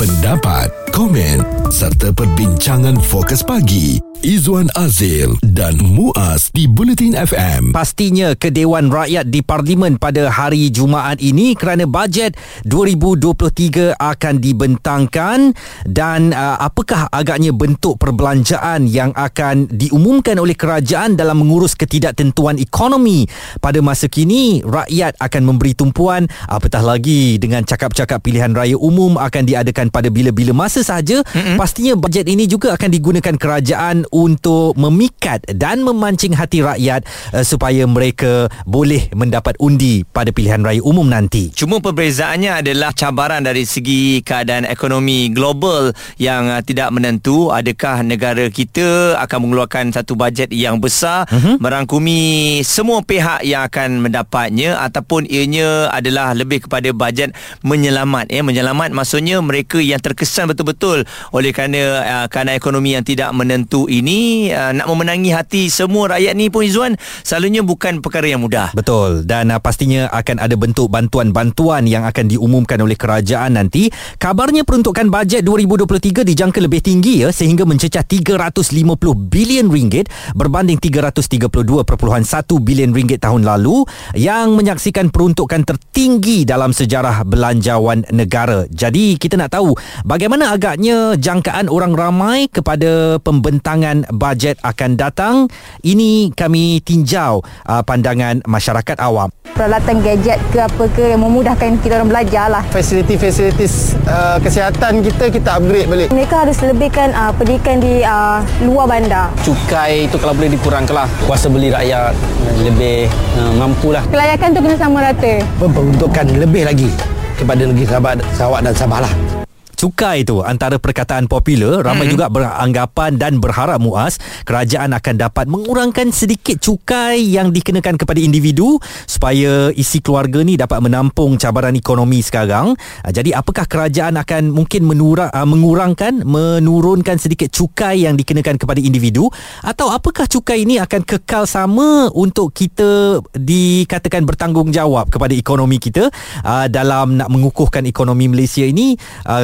pendapat, komen serta perbincangan fokus pagi. Izwan Azil dan Muaz di Bulletin FM. Pastinya ke Dewan Rakyat di Parlimen pada hari Jumaat ini kerana bajet 2023 akan dibentangkan dan uh, apakah agaknya bentuk perbelanjaan yang akan diumumkan oleh kerajaan dalam mengurus ketidaktentuan ekonomi? Pada masa kini rakyat akan memberi tumpuan. Apatah lagi dengan cakap-cakap pilihan raya umum akan diadakan pada bila-bila masa sahaja mm-hmm. pastinya bajet ini juga akan digunakan kerajaan untuk memikat dan memancing hati rakyat uh, supaya mereka boleh mendapat undi pada pilihan raya umum nanti. Cuma perbezaannya adalah cabaran dari segi keadaan ekonomi global yang uh, tidak menentu. Adakah negara kita akan mengeluarkan satu bajet yang besar uh-huh. merangkumi semua pihak yang akan mendapatnya ataupun ianya adalah lebih kepada bajet menyelamat ya menyelamat maksudnya mereka yang terkesan betul-betul oleh kerana uh, kerana ekonomi yang tidak menentu ini uh, nak memenangi hati semua rakyat ni pun Izzuan selalunya bukan perkara yang mudah. Betul dan uh, pastinya akan ada bentuk bantuan-bantuan yang akan diumumkan oleh kerajaan nanti. Kabarnya peruntukan bajet 2023 dijangka lebih tinggi ya sehingga mencecah 350 bilion ringgit berbanding 332.1 bilion ringgit tahun lalu yang menyaksikan peruntukan tertinggi dalam sejarah belanjawan negara. Jadi kita nak tahu bagaimana agaknya jangkaan orang ramai kepada pembentangan bajet akan datang. Ini kami tinjau uh, pandangan masyarakat awam. Peralatan gadget ke apa ke yang memudahkan kita orang belajar lah. Fasiliti-fasiliti uh, kesihatan kita, kita upgrade balik. Mereka harus lebihkan uh, pendidikan di uh, luar bandar. Cukai itu kalau boleh dikurangkan lah. Kuasa beli rakyat lebih uh, mampu lah. Kelayakan tu kena sama rata. Peruntukan lebih lagi kepada negeri Sarawak, Sarawak dan Sabah lah cukai itu antara perkataan popular ramai hmm. juga beranggapan dan berharap muas kerajaan akan dapat mengurangkan sedikit cukai yang dikenakan kepada individu supaya isi keluarga ni dapat menampung cabaran ekonomi sekarang ah, jadi apakah kerajaan akan mungkin menura, ah, mengurangkan menurunkan sedikit cukai yang dikenakan kepada individu atau apakah cukai ini akan kekal sama untuk kita dikatakan bertanggungjawab kepada ekonomi kita ah, dalam nak mengukuhkan ekonomi Malaysia ini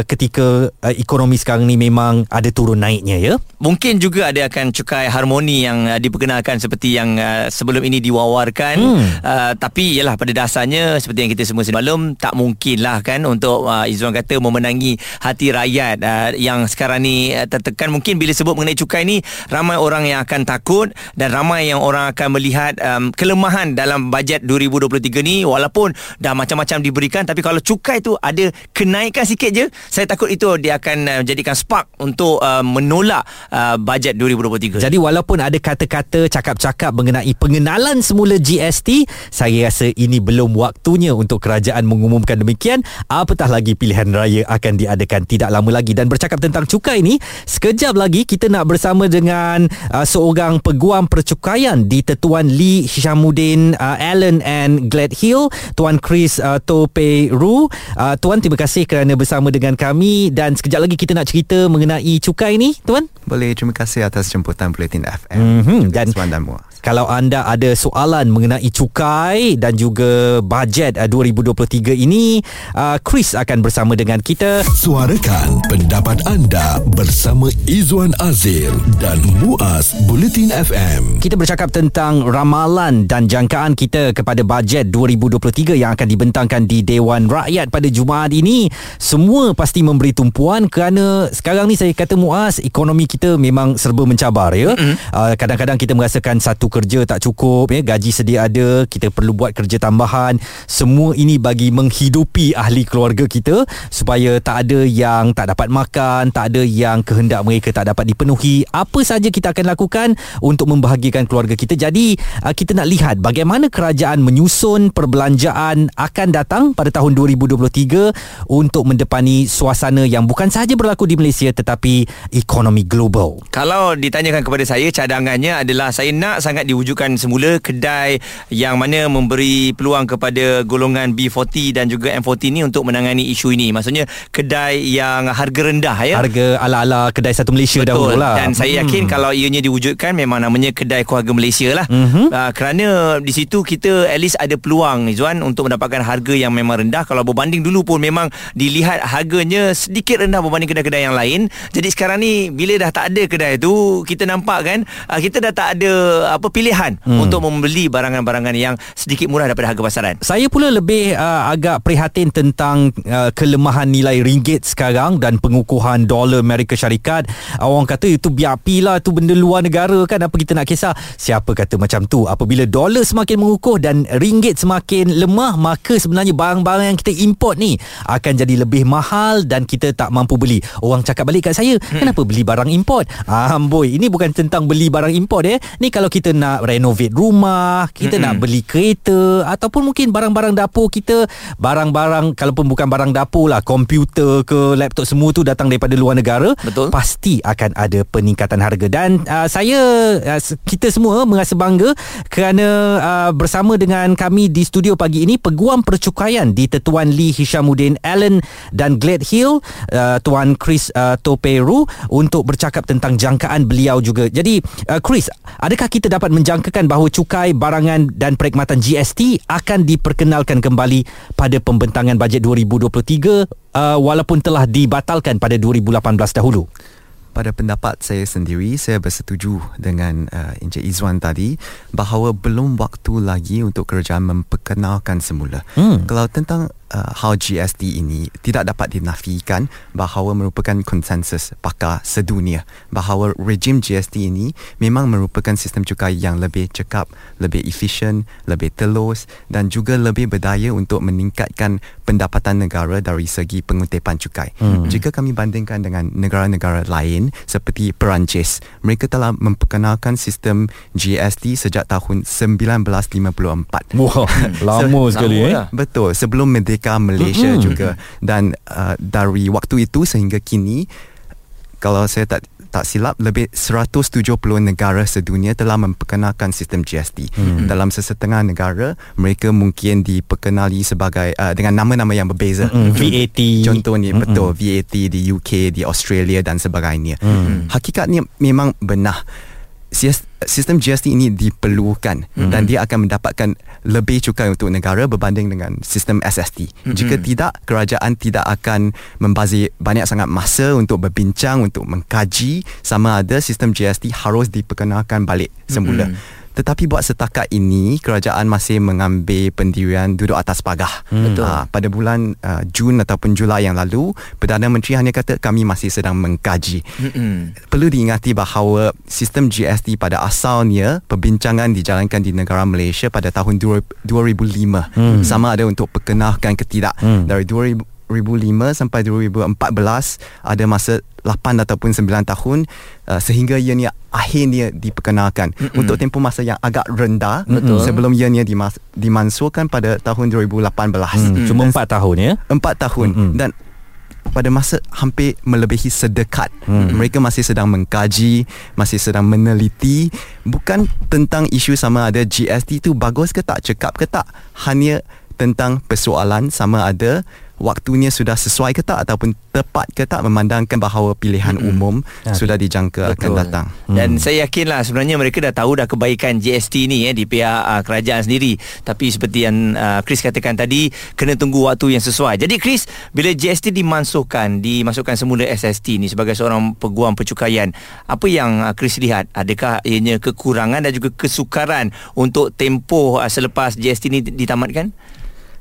ketika ketika uh, ekonomi sekarang ni memang ada turun naiknya ya? Mungkin juga ada akan cukai harmoni yang uh, diperkenalkan seperti yang uh, sebelum ini diwawarkan. Hmm. uh, tapi ialah pada dasarnya seperti yang kita semua semalam tak mungkin lah kan untuk uh, Izzuan kata memenangi hati rakyat uh, yang sekarang ni uh, tertekan. Mungkin bila sebut mengenai cukai ni ramai orang yang akan takut dan ramai yang orang akan melihat um, kelemahan dalam bajet 2023 ni. Walaupun dah macam-macam diberikan tapi kalau cukai tu ada kenaikan sikit je saya takut itu dia akan uh, menjadikan spark untuk uh, menolak uh, bajet 2023. Jadi walaupun ada kata-kata cakap-cakap mengenai pengenalan semula GST, saya rasa ini belum waktunya untuk kerajaan mengumumkan demikian. Apatah lagi pilihan raya akan diadakan tidak lama lagi dan bercakap tentang cukai ini, sekejap lagi kita nak bersama dengan uh, seorang peguam percukaian di Tetuan Lee Hishamuddin uh, Allen and Glad Hill, Tuan Chris uh, Tope Ru. Uh, tuan terima kasih kerana bersama dengan kami kami dan sekejap lagi kita nak cerita mengenai cukai ni, tuan. Boleh, terima kasih atas jemputan Bulletin FM. Mm-hmm. Dan, dan kalau anda ada soalan mengenai cukai dan juga bajet 2023 uh, ini, uh, Chris akan bersama dengan kita. Suarakan pendapat anda bersama Izwan Azil dan Muaz Bulletin FM. Kita bercakap tentang ramalan dan jangkaan kita kepada bajet 2023 yang akan dibentangkan di Dewan Rakyat pada Jumaat ini. Semua pasti memberi tumpuan kerana sekarang ni saya kata Muaz, ekonomi kita memang serba mencabar ya. Mm-hmm. Uh, kadang-kadang kita merasakan satu kerja tak cukup ya gaji sedia ada kita perlu buat kerja tambahan. Semua ini bagi menghidupi ahli keluarga kita supaya tak ada yang tak dapat makan tak ada yang kehendak mereka tak dapat dipenuhi. Apa saja kita akan lakukan untuk membahagikan keluarga kita. Jadi uh, kita nak lihat bagaimana kerajaan menyusun perbelanjaan akan datang pada tahun 2023 untuk mendepani suasana yang bukan sahaja berlaku di Malaysia tetapi ekonomi global. Kalau ditanyakan kepada saya cadangannya adalah saya nak sangat diwujudkan semula kedai yang mana memberi peluang kepada golongan B40 dan juga M40 ni untuk menangani isu ini. Maksudnya kedai yang harga rendah ya. Harga ala-ala kedai satu Malaysia Betul. dahulu lah. Dan saya yakin kalau ianya diwujudkan memang namanya kedai keluarga Malaysia lah. Mhm. Uh, kerana di situ kita at least ada peluang Izwan untuk mendapatkan harga yang memang rendah. Kalau berbanding dulu pun memang dilihat harganya sedikit rendah berbanding kedai-kedai yang lain. Jadi sekarang ni bila dah tak ada kedai tu kita nampak kan uh, kita dah tak ada apa pilihan hmm. untuk membeli barangan-barangan yang sedikit murah daripada harga pasaran. Saya pula lebih uh, agak prihatin tentang uh, kelemahan nilai ringgit sekarang dan pengukuhan dolar Amerika Syarikat. Orang kata itu biar lah tu benda luar negara kan apa kita nak kisah. Siapa kata macam tu? Apabila dolar semakin mengukuh dan ringgit semakin lemah maka sebenarnya barang-barang yang kita import ni akan jadi lebih mahal dan kita tak mampu beli. Orang cakap balik kat saya, hmm. kenapa beli barang import? Ah, boy, ini bukan tentang beli barang import eh. Ni kalau kita nak renovate rumah, kita hmm. nak beli kereta ataupun mungkin barang-barang dapur kita, barang-barang kalaupun bukan barang dapur lah, komputer ke laptop semua tu datang daripada luar negara, Betul. pasti akan ada peningkatan harga dan uh, saya uh, kita semua merasa bangga kerana uh, bersama dengan kami di studio pagi ini peguam percukaian di Tetuan Lee Hishamuddin Allen dan Glade Hill uh, Tuan Chris uh, Toperu untuk bercakap tentang jangkaan beliau juga. Jadi uh, Chris, adakah kita dapat menjangkakan bahawa cukai barangan dan perkhidmatan GST akan diperkenalkan kembali pada pembentangan bajet 2023 uh, walaupun telah dibatalkan pada 2018 dahulu? Pada pendapat saya sendiri, saya bersetuju dengan uh, Encik Izwan tadi bahawa belum waktu lagi untuk kerajaan memperkenalkan semula. Hmm. Kalau tentang uh, hal GST ini tidak dapat dinafikan bahawa merupakan konsensus pakar sedunia bahawa rejim GST ini memang merupakan sistem cukai yang lebih cekap, lebih efisien, lebih telus dan juga lebih berdaya untuk meningkatkan pendapatan negara dari segi pengutipan cukai. Hmm. Jika kami bandingkan dengan negara-negara lain seperti Perancis, mereka telah memperkenalkan sistem GST sejak tahun 1954. Wah, lama sekali lama eh. lah. Betul, sebelum Merdeka Malaysia Mm-mm. juga dan uh, dari waktu itu sehingga kini kalau saya tak tak silap lebih 170 negara sedunia telah memperkenalkan sistem GST. Hmm. Dalam sesetengah negara mereka mungkin diperkenali sebagai uh, dengan nama-nama yang berbeza. Mm, VAT. Contohnya mm betul VAT di UK, di Australia dan sebagainya. Mm. Hakikatnya memang benar. Sis- Sistem GST ini diperlukan mm dan dia akan mendapatkan lebih cukai untuk negara berbanding dengan sistem SST. Mm-mm. Jika tidak, kerajaan tidak akan membazir banyak sangat masa untuk berbincang, untuk mengkaji sama ada sistem GST harus diperkenalkan balik semula. Mm-mm. Tetapi buat setakat ini kerajaan masih mengambil pendirian duduk atas pagar. Betul. Ah, pada bulan uh, Jun ataupun Julai yang lalu, Perdana Menteri hanya kata kami masih sedang mengkaji. Mm-mm. Perlu diingati bahawa sistem GST pada asalnya perbincangan dijalankan di negara Malaysia pada tahun dua- 2005. Hmm. Sama ada untuk perkenalkan ke tidak. Hmm. Dari 2005 sampai 2014 ada masa 8 ataupun 9 tahun uh, sehingga ianya akhirnya diperkenalkan Mm-mm. untuk tempoh masa yang agak rendah Betul. sebelum ianya dimas- dimansurkan pada tahun 2018. Hmm, cuma 4 tahun ya. Empat tahun Mm-mm. dan pada masa hampir melebihi sedekat Hmm. mereka masih sedang mengkaji masih sedang meneliti bukan tentang isu sama ada GST tu bagus ke tak cekap ke tak hanya tentang persoalan sama ada waktunya sudah sesuai ke tak ataupun tepat ke tak memandangkan bahawa pilihan Mm-mm. umum Ah, sudah dijangka akan Betul. datang Dan saya yakinlah sebenarnya mereka dah tahu dah kebaikan GST ni eh di pihak uh, kerajaan sendiri. Tapi seperti yang uh, Chris katakan tadi kena tunggu waktu yang sesuai. Jadi Chris, bila GST dimansuhkan, dimasukkan semula SST ni sebagai seorang peguam percukaian, apa yang uh, Chris lihat? Adakah ianya kekurangan dan juga kesukaran untuk tempoh uh, selepas GST ni ditamatkan?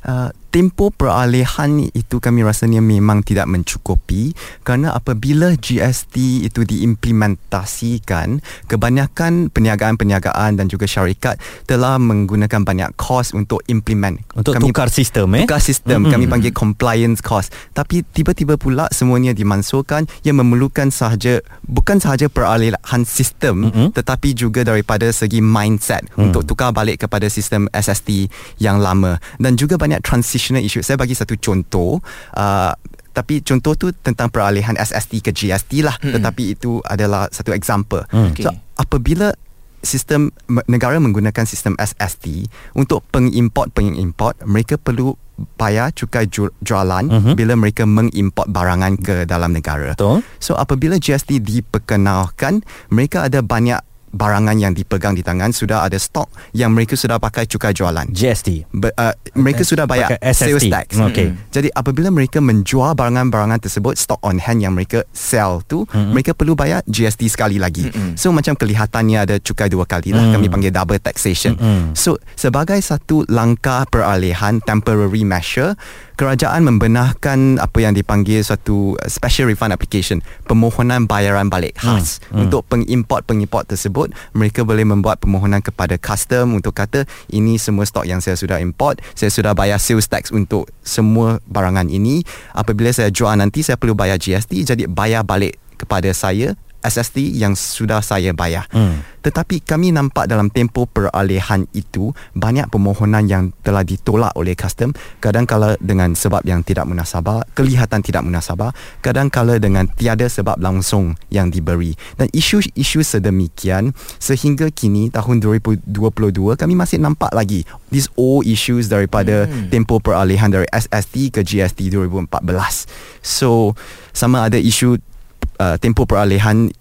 Uh, tempoh peralihan itu kami rasanya memang tidak mencukupi kerana apabila GST itu diimplementasikan kebanyakan perniagaan-perniagaan dan juga syarikat telah menggunakan banyak kos untuk implement Untuk tukar sistem eh. tukar sistem Mm-mm. kami panggil compliance cost tapi tiba-tiba pula semuanya dimansurkan yang memerlukan sahaja bukan sahaja peralihan sistem Mm-mm. tetapi juga daripada segi mindset Mm. untuk tukar balik kepada sistem SST yang lama dan juga banyak transitional issue saya bagi satu contoh uh, tapi contoh tu tentang peralihan SST ke GST lah Mm-mm. tetapi itu adalah satu example Mm. Okey. so apabila sistem negara menggunakan sistem SST untuk pengimport pengimport mereka perlu bayar cukai ju- jualan uh-huh. bila mereka mengimport barangan ke dalam negara. Betul. So apabila GST diperkenalkan, mereka ada banyak barangan yang dipegang di tangan sudah ada stok yang mereka sudah pakai cukai jualan. GST. Be, uh, mereka sudah bayar SST. sales tax. Okey. Mm. Jadi apabila mereka menjual barangan-barangan tersebut stock on hand yang mereka sell tu, mm-hmm. mereka perlu bayar GST sekali lagi. Mm-hmm. So macam kelihatannya ada cukai dua kali lah. Mm. Kami panggil double taxation. Mm-hmm. So sebagai satu langkah peralihan temporary measure, kerajaan membenarkan apa yang dipanggil satu uh, special refund application, permohonan bayaran balik khas mm. Mm. untuk pengimport-pengimport tersebut, mereka boleh membuat permohonan kepada custom untuk kata ini semua stok yang saya sudah import, saya sudah bayar sales tax untuk semua barangan ini. Apabila saya jual nanti saya perlu bayar GST, jadi bayar balik kepada saya SST yang sudah saya bayar. Hmm. Tetapi kami nampak dalam tempoh peralihan itu banyak permohonan yang telah ditolak oleh custom kadang-kala dengan sebab yang tidak munasabah, kelihatan tidak munasabah, kadang-kala dengan tiada sebab langsung yang diberi. Dan isu-isu sedemikian sehingga kini tahun 2022 kami masih nampak lagi these old issues daripada hmm. tempoh peralihan dari SST ke GST 2014. So sama ada isu uh, tempoh peralihan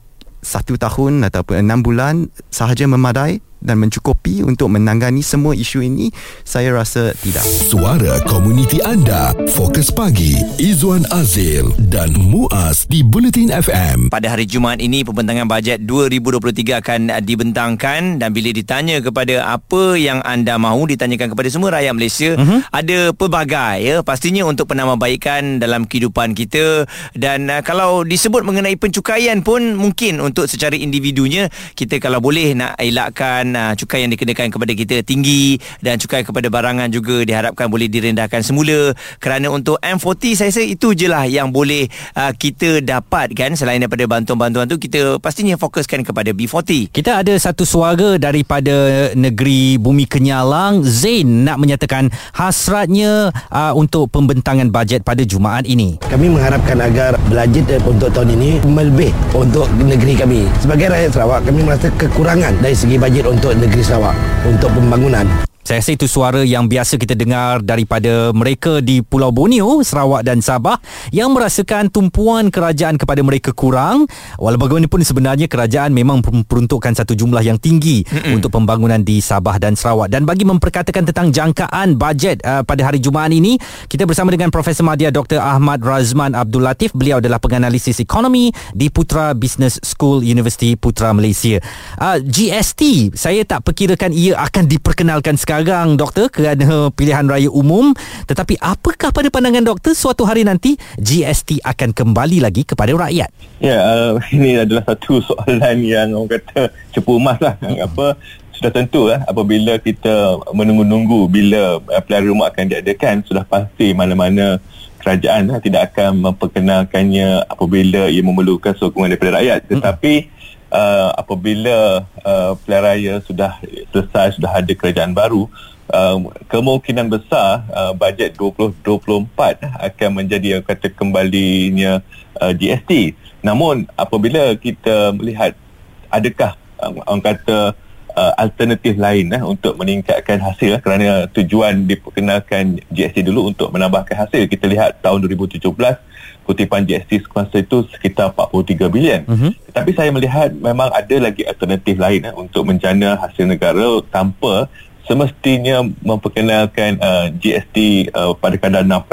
satu tahun ataupun enam bulan sahaja memadai dan mencukupi untuk menangani semua isu ini saya rasa tidak. Suara komuniti anda. Fokus Pagi Izwan Azil dan Muaz di Bulletin FM Pada hari Jumaat ini pembentangan bajet 2023 akan dibentangkan. Dan bila ditanya kepada apa yang anda mahu ditanyakan kepada semua rakyat Malaysia uh-huh. ada pelbagai ya. Pastinya untuk penambahbaikan dalam kehidupan kita. Dan uh, kalau disebut mengenai pencukaian pun mungkin untuk secara individunya kita kalau boleh nak elakkan uh, cukai yang dikenakan kepada kita tinggi dan cukai kepada barangan juga diharapkan boleh direndahkan semula kerana untuk M40 saya rasa itu je lah yang boleh uh, kita dapatkan selain daripada bantuan-bantuan tu kita pastinya fokuskan kepada B40 Kita ada satu suara daripada negeri Bumi Kenyalang Zain nak menyatakan hasratnya uh, untuk pembentangan bajet pada Jumaat ini. Kami mengharapkan agar bajet eh, untuk tahun ini melebih untuk negeri kami. Sebagai rakyat Sarawak, kami merasa kekurangan dari segi bajet untuk negeri Sarawak untuk pembangunan. Saya rasa itu suara yang biasa kita dengar daripada mereka di Pulau Borneo, Sarawak dan Sabah yang merasakan tumpuan kerajaan kepada mereka kurang. Walau bagaimanapun sebenarnya kerajaan memang memperuntukkan satu jumlah yang tinggi Mm-mm. untuk pembangunan di Sabah dan Sarawak. Dan bagi memperkatakan tentang jangkaan bajet uh, pada hari Jumaat ini, kita bersama dengan Profesor Madya Dr. Ahmad Razman Abdul Latif. Beliau adalah penganalisis ekonomi di Putra Business School University Putra Malaysia. Uh, GST, saya tak perkirakan ia akan diperkenalkan sekarang sekarang doktor kerana pilihan raya umum tetapi apakah pada pandangan doktor suatu hari nanti GST akan kembali lagi kepada rakyat ya uh, ini adalah satu soalan yang orang kata cepu emas lah hmm. apa sudah tentu lah apabila kita menunggu-nunggu bila uh, pilihan rumah akan diadakan sudah pasti mana-mana kerajaan lah, tidak akan memperkenalkannya apabila ia memerlukan sokongan daripada rakyat hmm. tetapi hmm uh, apabila uh, pilihan raya sudah selesai sudah ada kerajaan baru uh, kemungkinan besar uh, bajet 2024 akan menjadi yang kata kembalinya uh, GST namun apabila kita melihat adakah um, orang kata uh, alternatif lain eh, untuk meningkatkan hasil eh, kerana tujuan diperkenalkan GST dulu untuk menambahkan hasil kita lihat tahun 2017 kutipan GST semasa itu sekitar 43 bilion. Uh-huh. Tapi saya melihat memang ada lagi alternatif lain eh, untuk menjana hasil negara tanpa semestinya memperkenalkan uh, GST uh, pada kadar 6%.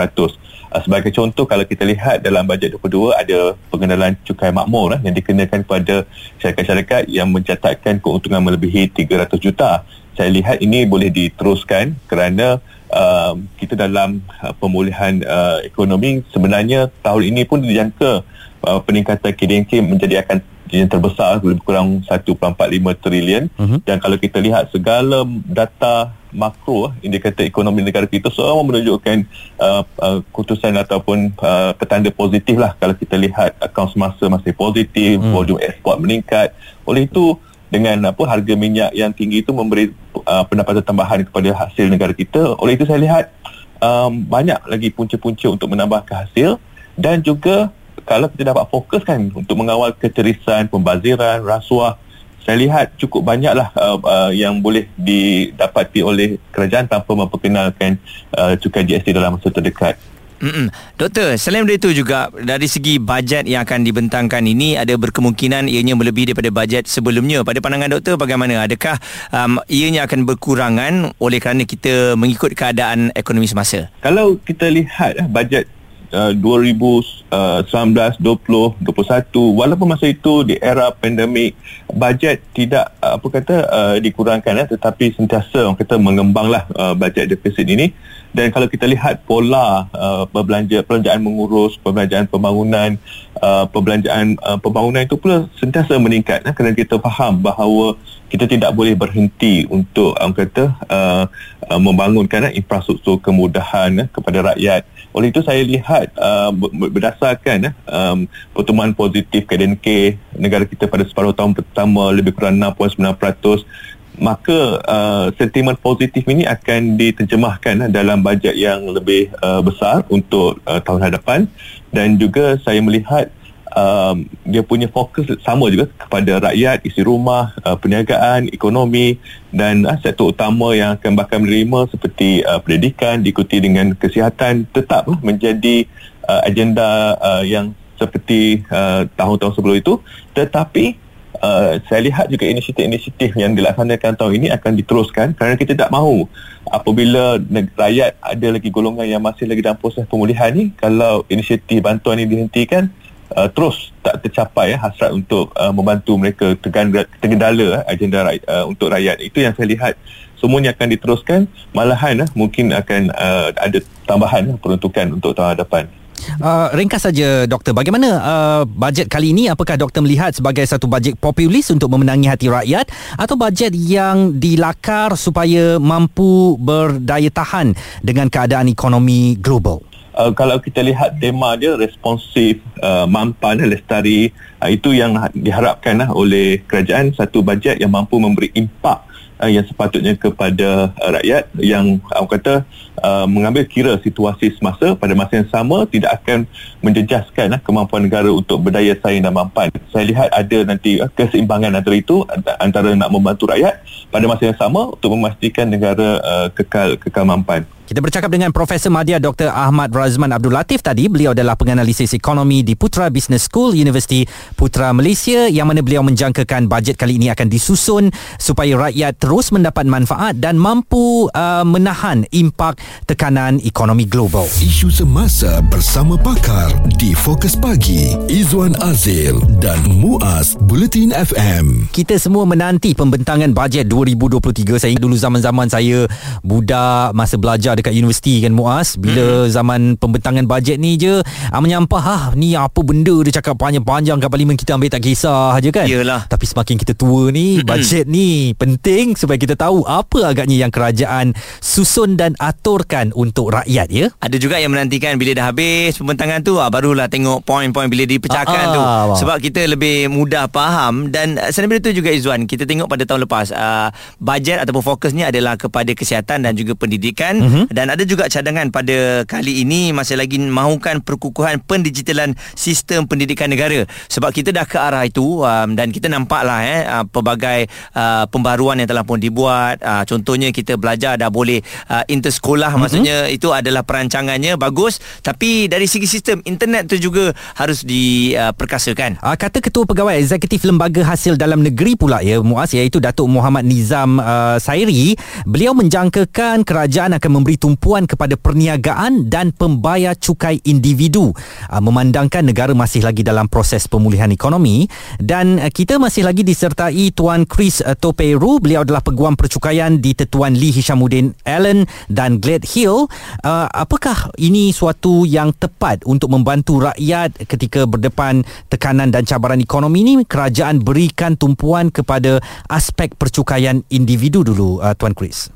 Uh, sebagai contoh kalau kita lihat dalam bajet 22 ada pengenalan cukai makmur uh, yang dikenakan kepada syarikat-syarikat yang mencatatkan keuntungan melebihi 300 juta. Saya lihat ini boleh diteruskan kerana uh, kita dalam uh, pemulihan uh, ekonomi sebenarnya tahun ini pun dijangka uh, peningkatan KDNK menjadi akan yang terbesar lebih kurang 1.45 trilion uh-huh. dan kalau kita lihat segala data makro indikator ekonomi negara kita semua menunjukkan uh, uh, keputusan ataupun uh, petanda positif lah kalau kita lihat akaun semasa masih positif uh-huh. volume ekspor meningkat oleh itu dengan apa harga minyak yang tinggi itu memberi uh, pendapatan tambahan kepada hasil negara kita. Oleh itu saya lihat um, banyak lagi punca-punca untuk menambahkan hasil dan juga kalau kita dapat fokuskan untuk mengawal keterisan, pembaziran, rasuah saya lihat cukup banyaklah uh, uh, yang boleh didapati oleh kerajaan tanpa memperkenalkan uh, cukai GST dalam masa terdekat. Mm-mm. Doktor, selain dari itu juga dari segi bajet yang akan dibentangkan ini ada berkemungkinan ianya melebihi daripada bajet sebelumnya. Pada pandangan doktor bagaimana? Adakah um, ianya akan berkurangan oleh kerana kita mengikut keadaan ekonomi semasa? Kalau kita lihat eh, bajet uh, 2019, 20, 21 walaupun masa itu di era pandemik bajet tidak apa kata uh, dikurangkan eh, tetapi sentiasa orang kata mengembanglah uh, bajet defisit ini dan kalau kita lihat pola uh, berbelanja perbelanjaan mengurus perbelanjaan pembangunan uh, perbelanjaan uh, pembangunan itu pula sentiasa meningkat eh, kerana kita faham bahawa kita tidak boleh berhenti untuk um, kata uh, uh, membangunkan uh, infrastruktur kemudahan uh, kepada rakyat. Oleh itu saya lihat uh, berdasarkan uh, um, pertumbuhan positif KDNK negara kita pada separuh tahun pertama lebih kurang 6.9% maka uh, sentimen positif ini akan diterjemahkan dalam bajet yang lebih uh, besar untuk uh, tahun hadapan. Dan juga saya melihat um, dia punya fokus sama juga kepada rakyat, isi rumah, uh, perniagaan, ekonomi dan uh, sektor utama yang akan bakal menerima seperti uh, pendidikan diikuti dengan kesihatan tetap uh, menjadi uh, agenda uh, yang seperti uh, tahun-tahun sebelum itu. Tetapi Uh, saya lihat juga inisiatif-inisiatif yang dilaksanakan tahun ini akan diteruskan kerana kita tak mahu apabila rakyat ada lagi golongan yang masih lagi dalam proses pemulihan ni kalau inisiatif bantuan ini dihentikan uh, terus tak tercapai ya, hasrat untuk uh, membantu mereka tergendala agenda rakyat, uh, untuk rakyat. Itu yang saya lihat semuanya akan diteruskan. Malahan uh, mungkin akan uh, ada tambahan uh, peruntukan untuk tahun hadapan Uh, ringkas saja doktor. Bagaimana uh, bajet kali ini? Apakah doktor melihat sebagai satu bajet populis untuk memenangi hati rakyat? Atau bajet yang dilakar supaya mampu berdaya tahan dengan keadaan ekonomi global? Uh, kalau kita lihat tema dia responsif, uh, mampan, lestari, uh, itu yang diharapkan uh, oleh kerajaan. Satu bajet yang mampu memberi impak uh, yang sepatutnya kepada uh, rakyat yang uh, kata uh, mengambil kira situasi semasa pada masa yang sama tidak akan menjejaskan uh, kemampuan negara untuk berdaya saing dan mampan. Saya lihat ada nanti uh, keseimbangan antara itu antara nak membantu rakyat pada masa yang sama untuk memastikan negara uh, kekal kekal mampan. Kita bercakap dengan Profesor Madya Dr. Ahmad Razman Abdul Latif tadi. Beliau adalah penganalisis ekonomi di Putra Business School University Putra Malaysia yang mana beliau menjangkakan bajet kali ini akan disusun supaya rakyat terus mendapat manfaat dan mampu uh, menahan impak tekanan ekonomi global. Isu semasa bersama pakar di Fokus Pagi Izwan Azil dan Muaz Bulletin FM. Kita semua menanti pembentangan bajet 2023. Saya dulu zaman-zaman saya budak masa belajar dekat universiti kan Muaz bila hmm. zaman pembentangan bajet ni je ah, menyampah ah ni apa benda dia cakap panjang-panjang kat parlimen kita ambil tak kisah je kan Yalah. tapi semakin kita tua ni hmm. bajet ni penting supaya kita tahu apa agaknya yang kerajaan susun dan aturkan untuk rakyat ya? Ada juga yang menantikan bila dah habis pembentangan tu ah, barulah tengok poin-poin bila dipecahkan ah, tu. ah, sebab kita lebih mudah faham dan selain itu juga Izwan kita tengok pada tahun lepas uh, bajet ataupun fokusnya adalah kepada kesihatan dan juga pendidikan. Mm-hmm dan ada juga cadangan pada kali ini masih lagi mahukan perkukuhan pendigitalan sistem pendidikan negara. Sebab kita dah ke arah itu um, dan kita nampaklah eh uh, pelbagai uh, pembaruan yang telah pun dibuat uh, contohnya kita belajar dah boleh uh, intersekolah mm-hmm. maksudnya itu adalah perancangannya bagus. Tapi dari segi sistem internet tu juga harus diperkasakan uh, kata ketua pegawai eksekutif lembaga hasil dalam negeri pula ya Muaz iaitu Datuk Muhammad Nizam uh, Sairi beliau menjangkakan kerajaan akan memberi tumpuan kepada perniagaan dan pembayar cukai individu. Uh, memandangkan negara masih lagi dalam proses pemulihan ekonomi. Dan uh, kita masih lagi disertai Tuan Chris uh, Toperu beliau adalah peguam percukaian di Tetuan Lee Hishamuddin Allen dan Glade Hill apakah ini suatu yang tepat untuk membantu rakyat ketika berdepan tekanan dan cabaran ekonomi ini? Kerajaan berikan tumpuan kepada aspek percukaian individu dulu Tuan Chris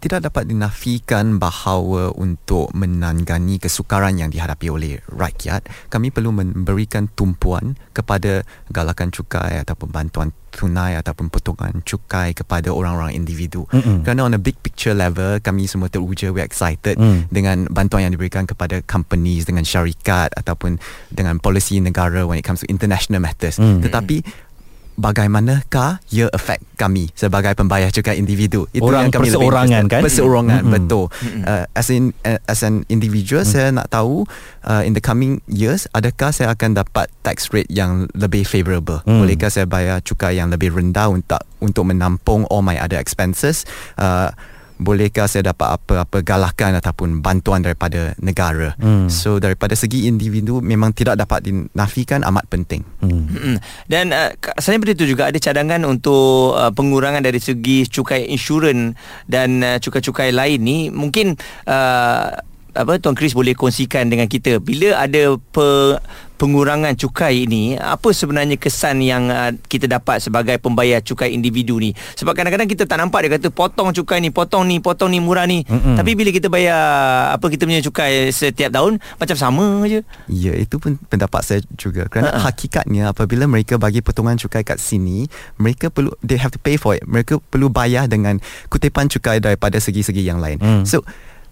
tidak dapat dinafikan bahawa untuk menanggani kesukaran yang dihadapi oleh rakyat, kami perlu memberikan tumpuan kepada galakan cukai ataupun bantuan tunai ataupun potongan cukai kepada orang-orang individu. Mm-hmm. Kerana on a big picture level, kami semua teruja, we excited mm. dengan bantuan yang diberikan kepada companies, dengan syarikat ataupun dengan polisi negara when it comes to international matters. Mm. Tetapi bagaimanakah ia affect kami sebagai pembayar cukai individu itu Orang yang kami lebih perseorangan, interested. kan? perseorangan Mm-mm. betul uh, as in uh, as an individual saya nak tahu uh, in the coming years adakah saya akan dapat tax rate yang lebih favorable Mm. bolehkah saya bayar cukai yang lebih rendah untuk untuk menampung all my other expenses uh, bolehkah saya dapat apa-apa galakan ataupun bantuan daripada negara Hmm. so daripada segi individu memang tidak dapat dinafikan amat penting Mm-mm. Dan uh, selain daripada itu juga ada cadangan untuk uh, pengurangan dari segi cukai insurans dan uh, cukai-cukai lain ni mungkin uh, apa Tuan Chris boleh kongsikan dengan kita bila ada pe, pengurangan cukai ini apa sebenarnya kesan yang uh, kita dapat sebagai pembayar cukai individu ni sebab kadang-kadang kita tak nampak dia kata potong cukai ni potong ni potong ni murah ni Mm-mm. tapi bila kita bayar apa kita punya cukai setiap tahun macam sama je Ya, itu pun pendapat saya juga. Kerana Ha-ha. hakikatnya apabila mereka bagi potongan cukai kat sini, mereka perlu they have to pay for it. Mereka perlu bayar dengan kutipan cukai daripada segi-segi yang lain. Hmm. So,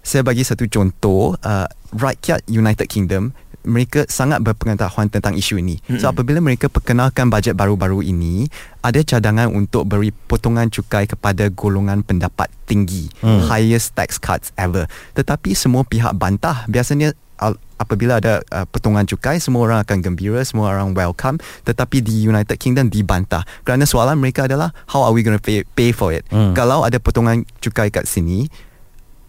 saya bagi satu contoh, uh, rakyat United Kingdom mereka sangat berpengetahuan tentang isu ini. So apabila mereka perkenalkan bajet baru-baru ini, ada cadangan untuk beri potongan cukai kepada golongan pendapat tinggi, Hmm. highest tax cuts ever. Tetapi semua pihak bantah. Biasanya apabila ada uh, potongan cukai semua orang akan gembira semua orang welcome tetapi di United Kingdom dibantah kerana soalan mereka adalah how are we going to pay, pay for it Hmm. kalau ada potongan cukai kat sini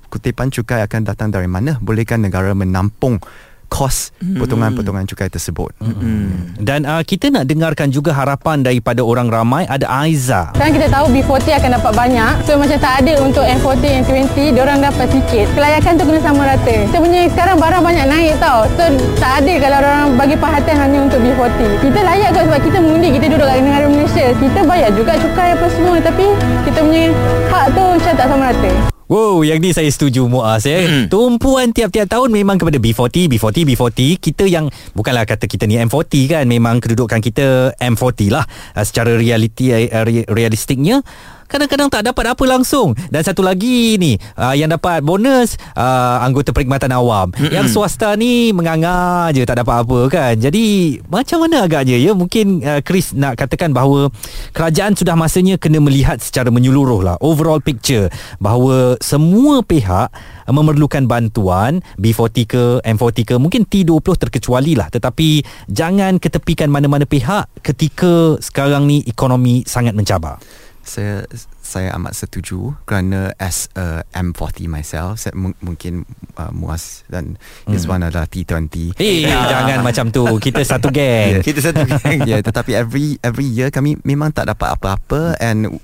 kutipan cukai akan datang dari mana bolehkah negara menampung kos potongan-potongan cukai tersebut. Hmm. Dan uh, kita nak dengarkan juga harapan daripada orang ramai ada Aiza. Sekarang kita tahu B40 akan dapat banyak. So macam tak ada untuk M40 yang 20 Diorang dapat sikit. Kelayakan tu kena sama rata. Kita punya sekarang barang banyak naik tau. So tak ada kalau orang bagi perhatian hanya untuk B40 Kita layak kot sebab kita mengundi Kita duduk kat negara Malaysia. Kita bayar juga cukai apa semua. Tapi kita punya hak tu macam tak sama rata Wow, yang ni saya setuju Muaz ya. Hmm. Tumpuan tiap-tiap tahun memang kepada B40, B40, B40. Kita yang bukanlah kata kita ni M40 kan, memang kedudukan kita M40 lah. Uh, secara realiti uh, re- realistiknya kadang-kadang tak dapat apa langsung. Dan satu lagi ni, uh, yang dapat bonus uh, anggota perkhidmatan awam. Mm-mm. Yang swasta ni menganga je tak dapat apa kan. Jadi macam mana agaknya ya? Mungkin uh, Chris nak katakan bahawa kerajaan sudah masanya kena melihat secara menyeluruh lah overall picture bahawa semua pihak uh, memerlukan bantuan B40 ke M40 ke mungkin T20 terkecuali lah tetapi jangan ketepikan mana-mana pihak ketika sekarang ni ekonomi sangat mencabar. Saya saya amat setuju kerana as a M40 myself saya m- mungkin uh, Muaz dan Izwan adalah T20 Eh jangan macam tu. Kita satu geng. kita satu ya yeah, tetapi every every year kami memang tak dapat apa-apa and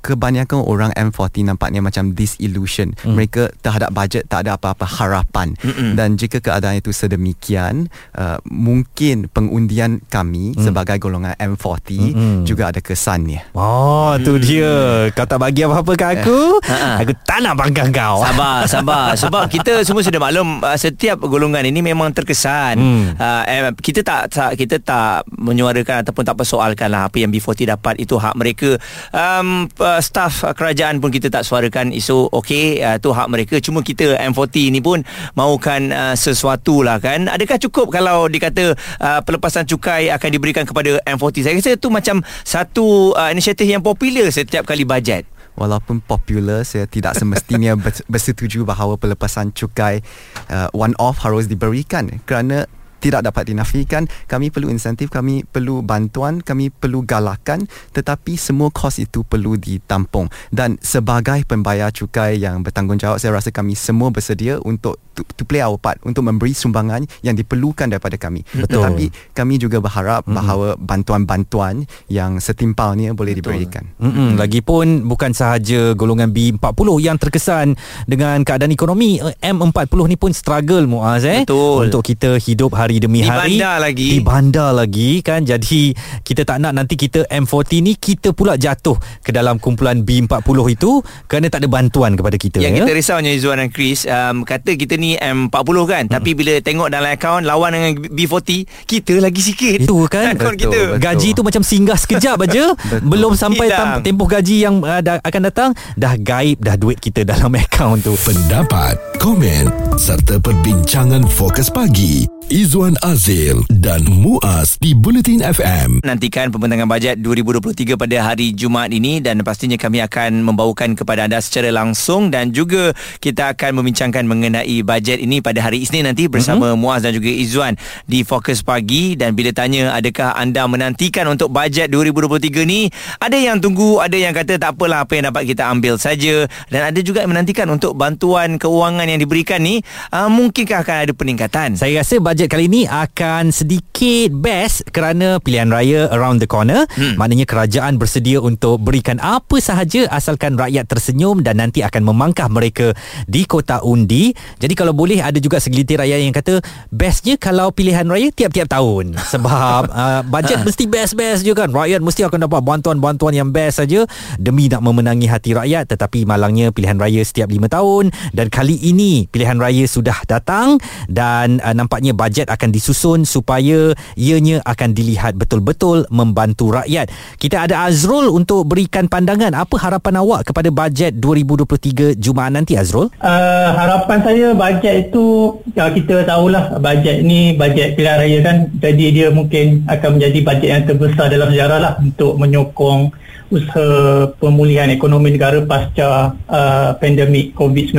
kebanyakan orang M40 nampaknya macam disillusion Hmm. mereka terhadap bajet tak ada apa-apa harapan Mm-mm. dan jika keadaan itu sedemikian uh, mungkin pengundian kami Hmm. sebagai golongan M40 Mm-mm. juga ada kesannya Oh tu dia Kau tak bagi apa-apa kat aku Ha-ha. Aku tak nak panggang kau Sabar, sabar. Sebab kita semua sudah maklum uh, setiap golongan ini memang terkesan. Hmm. Uh, eh, kita tak, tak kita tak menyuarakan ataupun tak persoalkan lah apa yang B40 dapat itu hak mereka. Um, uh, staf uh, kerajaan pun kita tak suarakan isu okey uh, tu hak mereka. Cuma kita M40 ni pun mahukan uh, sesuatu lah kan. Adakah cukup kalau dikata uh, pelepasan cukai akan diberikan kepada M40? Saya rasa tu macam satu uh, inisiatif yang popular setiap kali bajet. Walaupun popular, saya tidak semestinya bers- bersetuju bahawa pelepasan cukai uh, one off harus diberikan kerana tidak dapat dinafikan kami perlu insentif kami perlu bantuan kami perlu galakan tetapi semua kos itu perlu ditampung. Dan sebagai pembayar cukai yang bertanggungjawab saya rasa kami semua bersedia untuk to, to play our part untuk memberi sumbangan yang diperlukan daripada kami. Betul. tetapi kami juga berharap bahawa bantuan-bantuan yang setimpalnya boleh diberikan. Mm-mm. Lagipun bukan sahaja golongan B40 yang terkesan dengan keadaan ekonomi Eh, M40 ni pun struggle Muaz eh? Betul. untuk kita hidup hari demi Di hari. bandar lagi. di bandar lagi kan? Jadi kita tak nak nanti kita M40 ni kita pula jatuh ke dalam kumpulan B40 itu kerana tak ada bantuan kepada kita. Yang ya? kita risaunya Izzuan dan Chris um, Kata kita ni M40 kan? Hmm. Tapi bila tengok dalam akaun Lawan dengan B40 Kita lagi sikit. Itu kan? Betul, kita. Betul. Gaji tu macam singgah sekejap aja. Belum sampai tam- tempoh gaji yang uh, dah, akan datang Dah gaib dah duit kita dalam akaun tu. Pendapat, komen serta perbincangan fokus pagi. Izwan Izwan Azil dan Muaz di Bulletin FM. Nantikan pembentangan bajet 2023 pada hari Jumaat ini dan pastinya kami akan membawakan kepada anda secara langsung dan juga kita akan membincangkan mengenai bajet ini pada hari Isnin nanti bersama mm-hmm. Muaz dan juga Izwan di Fokus Pagi dan bila tanya adakah anda menantikan untuk bajet 2023 ni ada yang tunggu ada yang kata tak apalah apa yang dapat kita ambil saja dan ada juga yang menantikan untuk bantuan keuangan yang diberikan ni uh, mungkinkah akan ada peningkatan Saya rasa bajet kali ini akan sedikit best kerana pilihan raya around the corner. Hmm. Maknanya kerajaan bersedia untuk berikan apa sahaja asalkan rakyat tersenyum dan nanti akan memangkah mereka di kota undi. Jadi kalau boleh ada juga segelintir rakyat yang kata bestnya kalau pilihan raya tiap-tiap tahun. Sebab uh, bajet mesti best-best je kan. Rakyat mesti akan dapat bantuan-bantuan yang best saja demi nak memenangi hati rakyat tetapi malangnya pilihan raya setiap 5 tahun dan kali ini pilihan raya sudah datang dan uh, nampaknya bajet akan disusun supaya ianya akan dilihat betul-betul membantu rakyat. Kita ada Azrul untuk berikan pandangan apa harapan awak kepada bajet 2023 Jumaat nanti Azrul? Uh, harapan saya bajet itu ya kita tahulah bajet ni bajet pilihan raya kan jadi dia mungkin akan menjadi bajet yang terbesar dalam sejarah lah untuk menyokong usaha pemulihan ekonomi negara pasca uh, pandemik COVID-19.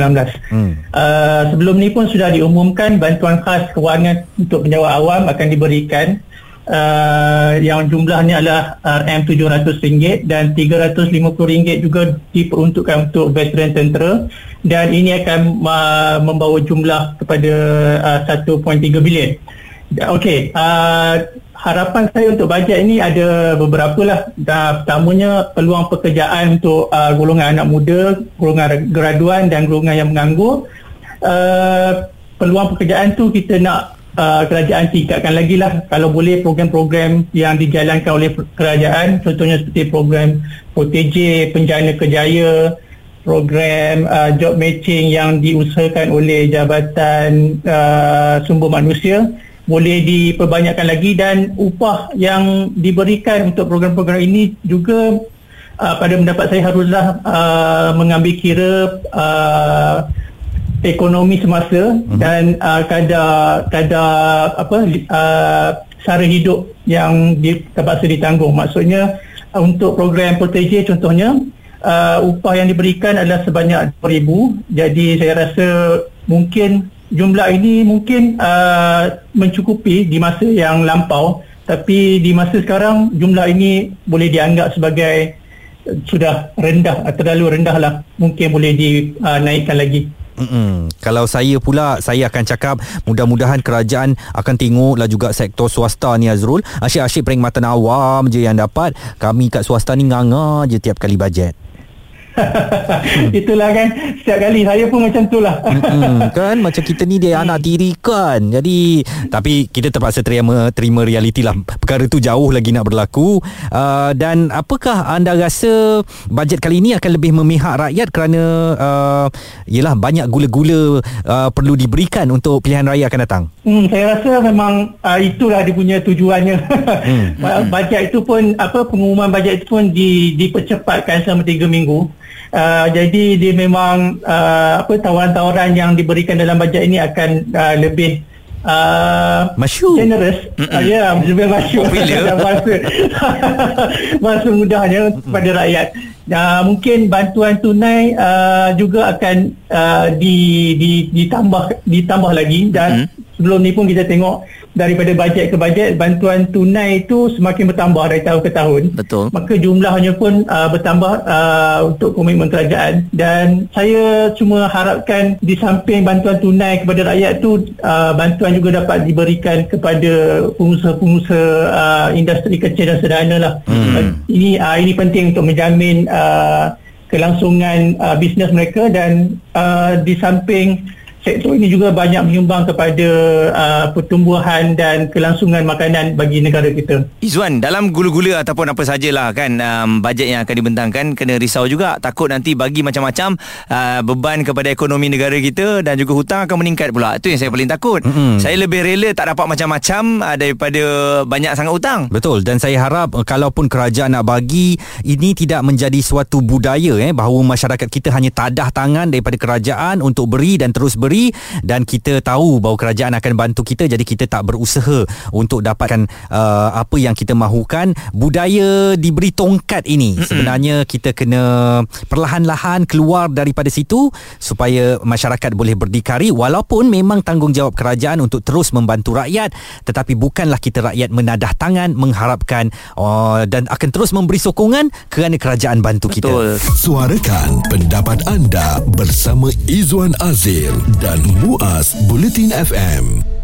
Hmm. Uh, sebelum ni pun sudah diumumkan bantuan khas kewangan untuk penjawat awam akan diberikan uh, yang jumlahnya adalah RM700 dan RM350 juga diperuntukkan untuk veteran tentera dan ini akan uh, membawa jumlah kepada uh, 1.3 bilion. Okey, uh, harapan saya untuk bajet ini ada beberapa lah. Dan pertamanya peluang pekerjaan untuk uh, golongan anak muda, golongan graduan dan golongan yang menganggur. Uh, peluang pekerjaan tu kita nak uh, kerajaan tingkatkan lagi lah. Kalau boleh program-program yang dijalankan oleh kerajaan, contohnya seperti program POTJ, Penjana Kejaya, program uh, job matching yang diusahakan oleh Jabatan uh, Sumber Manusia boleh diperbanyakkan lagi dan upah yang diberikan untuk program-program ini juga uh, pada pendapat saya haruslah uh, mengambil kira uh, ekonomi semasa uh-huh. dan uh, kadar kadar apa uh, sara hidup yang di, terpaksa ditanggung maksudnya uh, untuk program protege contohnya uh, upah yang diberikan adalah sebanyak 2000 jadi saya rasa mungkin jumlah ini mungkin uh, mencukupi di masa yang lampau. Tapi di masa sekarang jumlah ini boleh dianggap sebagai uh, sudah rendah terlalu rendah lah. Mungkin boleh dinaikkan uh, lagi. Mm-mm. Kalau saya pula Saya akan cakap Mudah-mudahan kerajaan Akan tengoklah juga Sektor swasta ni Azrul. Asyik-asyik perkhidmatan awam je yang dapat. Kami kat swasta ni nganga je Tiap kali bajet Itulah kan Setiap kali saya pun macam tu lah hmm, Kan? Macam kita ni Dia anak diri kan Jadi Tapi kita terpaksa terima Terima realiti lah. Perkara tu jauh lagi nak berlaku. Uh, Dan apakah anda rasa Bajet kali ini akan lebih memihak rakyat Kerana uh, Yelah banyak gula-gula uh, Perlu diberikan Untuk pilihan raya akan datang? Hmm, Saya rasa memang uh, Itulah dia punya tujuannya. Hmm. Bajet itu pun Apa Pengumuman bajet itu pun di, Dipercepatkan selama 3 minggu Uh, jadi dia memang uh, apa tawaran-tawaran yang diberikan dalam bajet ini akan uh, lebih uh, masyur. generous. Uh, ya yeah, lebih masyur. Bahasa bahasa mudahnya kepada rakyat. Uh, mungkin bantuan tunai uh, juga akan uh, di, di, ditambah ditambah lagi. Dan uh-huh. sebelum ni pun kita tengok daripada bajet ke bajet bantuan tunai itu semakin bertambah dari tahun ke tahun. Betul. Maka jumlahnya pun uh, bertambah uh, untuk komitmen kerajaan. Dan saya cuma harapkan di samping bantuan tunai kepada rakyat tu uh, bantuan juga dapat diberikan kepada pengusaha-pengusaha uh, industri kecil dan sederhana lah. Hmm. uh, ini uh, ini penting untuk menjamin uh, kelangsungan uh, bisnes mereka dan uh, di samping sektor ini juga banyak menyumbang kepada uh, pertumbuhan dan kelangsungan makanan bagi negara kita. Izwan, dalam gula-gula ataupun apa sajalah kan um, bajet yang akan dibentangkan kena risau juga takut nanti bagi macam-macam uh, beban kepada ekonomi negara kita dan juga hutang akan meningkat pula. Itu yang saya paling takut. Mm-hmm. Saya lebih rela tak dapat macam-macam uh, daripada banyak sangat hutang. Betul dan saya harap uh, kalaupun kerajaan nak bagi ini tidak menjadi suatu budaya eh bahawa masyarakat kita hanya tadah tangan daripada kerajaan untuk beri dan terus beri memberi dan kita tahu bahawa kerajaan akan bantu kita jadi kita tak berusaha untuk dapatkan uh, apa yang kita mahukan budaya diberi tongkat ini Mm-mm. sebenarnya kita kena perlahan-lahan keluar daripada situ supaya masyarakat boleh berdikari walaupun memang tanggungjawab kerajaan untuk terus membantu rakyat tetapi bukanlah kita rakyat menadah tangan mengharapkan uh, dan akan terus memberi sokongan kerana kerajaan bantu Betul. kita Suarakan pendapat anda bersama Izwan Azil dan Muaz Bulletin FM.